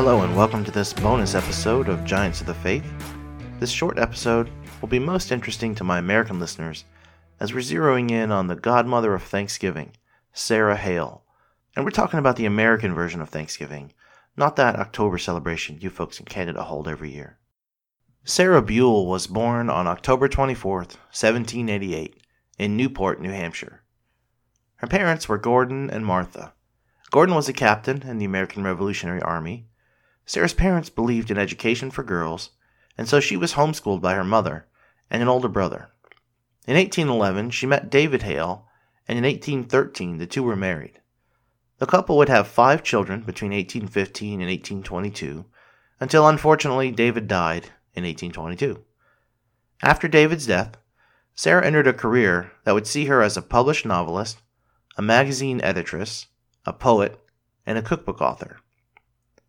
and welcome to this bonus episode of Giants of the Faith. This short episode will be most interesting to my American listeners as we're zeroing in on the godmother of Thanksgiving, Sarah Hale. And we're talking about the American version of Thanksgiving, not that October celebration you folks in Canada hold every year. Sarah Buell was born on October 24th, 1788, in Newport, New Hampshire. Her parents were Gordon and Martha. Gordon was a captain in the American Revolutionary Army. Sarah's parents believed in education for girls, and so she was homeschooled by her mother and an older brother. In 1811, she met David Hale, and in 1813, the two were married. The couple would have five children between 1815 and 1822, until unfortunately David died in 1822. After David's death, Sarah entered a career that would see her as a published novelist, a magazine editress, a poet, and a cookbook author.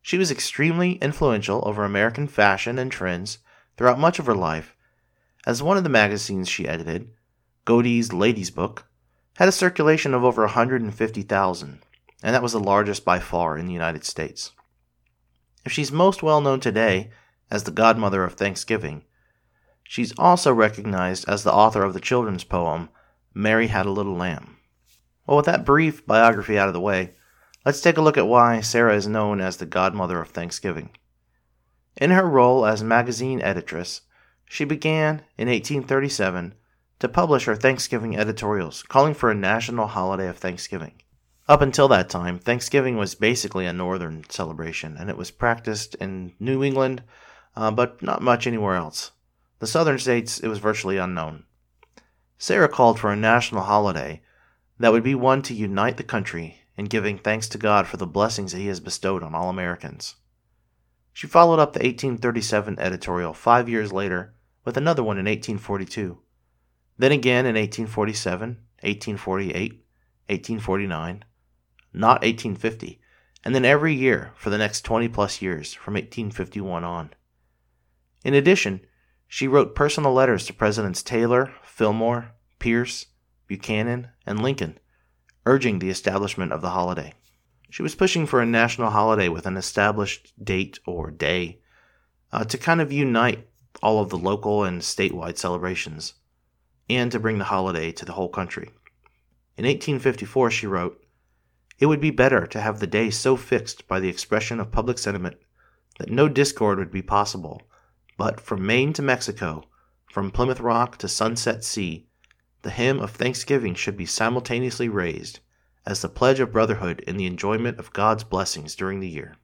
She was extremely influential over American fashion and trends throughout much of her life, as one of the magazines she edited, Godey's Lady's Book, had a circulation of over 150,000, and that was the largest by far in the United States. If she's most well known today as the godmother of Thanksgiving, she's also recognized as the author of the children's poem Mary Had a Little Lamb. Well, with that brief biography out of the way, let's take a look at why Sarah is known as the godmother of Thanksgiving. In her role as magazine editress, she began in 1837 to publish her Thanksgiving editorials calling for a national holiday of Thanksgiving. Up until that time, Thanksgiving was basically a northern celebration, and it was practiced in New England, uh, but not much anywhere else. The southern states, it was virtually unknown. Sarah called for a national holiday that would be one to unite the country in giving thanks to God for the blessings that He has bestowed on all Americans. She followed up the 1837 editorial five years later with another one in 1842, then again in 1847, 1848, 1849, not 1850, and then every year for the next 20 plus years from 1851 on. In addition, she wrote personal letters to Presidents Taylor, Fillmore, Pierce, Buchanan, and Lincoln, urging the establishment of the holiday. She was pushing for a national holiday with an established date or day uh, to kind of unite all of the local and statewide celebrations and to bring the holiday to the whole country. In 1854, she wrote, It would be better to have the day so fixed by the expression of public sentiment that no discord would be possible, but from Maine to Mexico, from Plymouth Rock to Sunset Sea, the hymn of thanksgiving should be simultaneously raised as the pledge of brotherhood in the enjoyment of God's blessings during the year.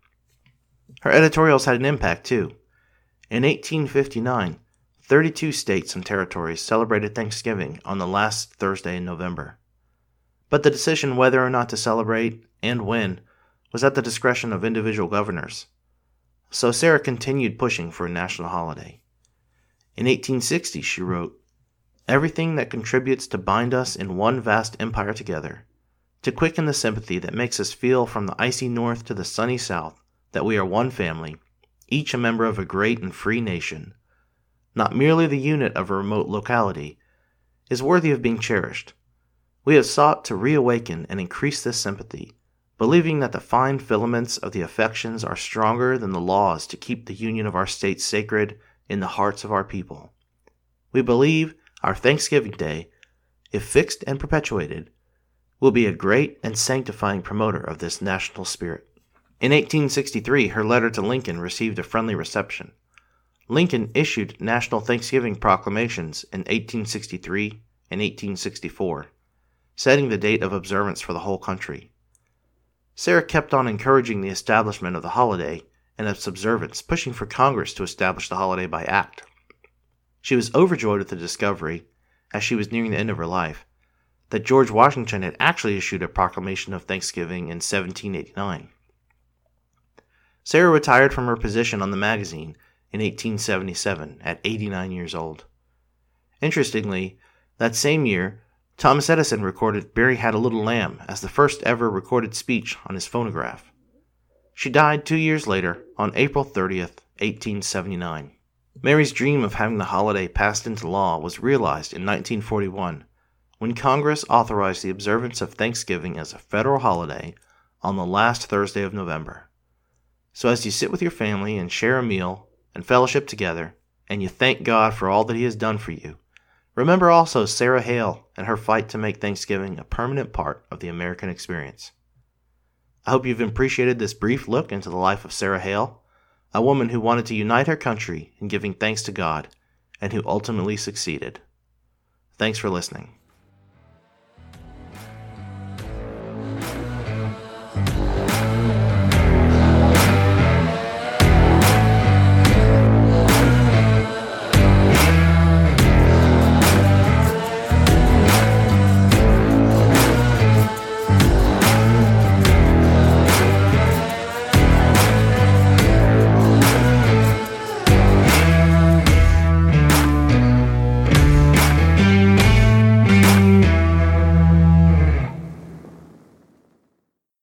Her editorials had an impact, too. In 1859, 32 states and territories celebrated Thanksgiving on the last Thursday in November. But the decision whether or not to celebrate and when was at the discretion of individual governors. So Sarah continued pushing for a national holiday. In 1860, she wrote, everything that contributes to bind us in one vast empire together, to quicken the sympathy that makes us feel from the icy north to the sunny south that we are one family, each a member of a great and free nation, not merely the unit of a remote locality, is worthy of being cherished. We have sought to reawaken and increase this sympathy, believing that the fine filaments of the affections are stronger than the laws to keep the union of our states sacred in the hearts of our people. We believe our Thanksgiving Day, if fixed and perpetuated, will be a great and sanctifying promoter of this national spirit. In 1863, her letter to Lincoln received a friendly reception. Lincoln issued national Thanksgiving proclamations in 1863 and 1864, setting the date of observance for the whole country. Sarah kept on encouraging the establishment of the holiday and its observance, pushing for Congress to establish the holiday by act. She was overjoyed at the discovery, as she was nearing the end of her life, that George Washington had actually issued a proclamation of Thanksgiving in 1789. Sarah retired from her position on the magazine in 1877 at 89 years old. Interestingly, that same year, Thomas Edison recorded Mary Had a Little Lamb as the first ever recorded speech on his phonograph. She died two years later on April 30th, 1879. Mary's dream of having the holiday passed into law was realized in 1941 when Congress authorized the observance of Thanksgiving as a federal holiday on the last Thursday of November. So as you sit with your family and share a meal and fellowship together, and you thank God for all that He has done for you, remember also Sarah Hale and her fight to make Thanksgiving a permanent part of the American experience. I hope you've appreciated this brief look into the life of Sarah Hale, a woman who wanted to unite her country in giving thanks to God and who ultimately succeeded. Thanks for listening.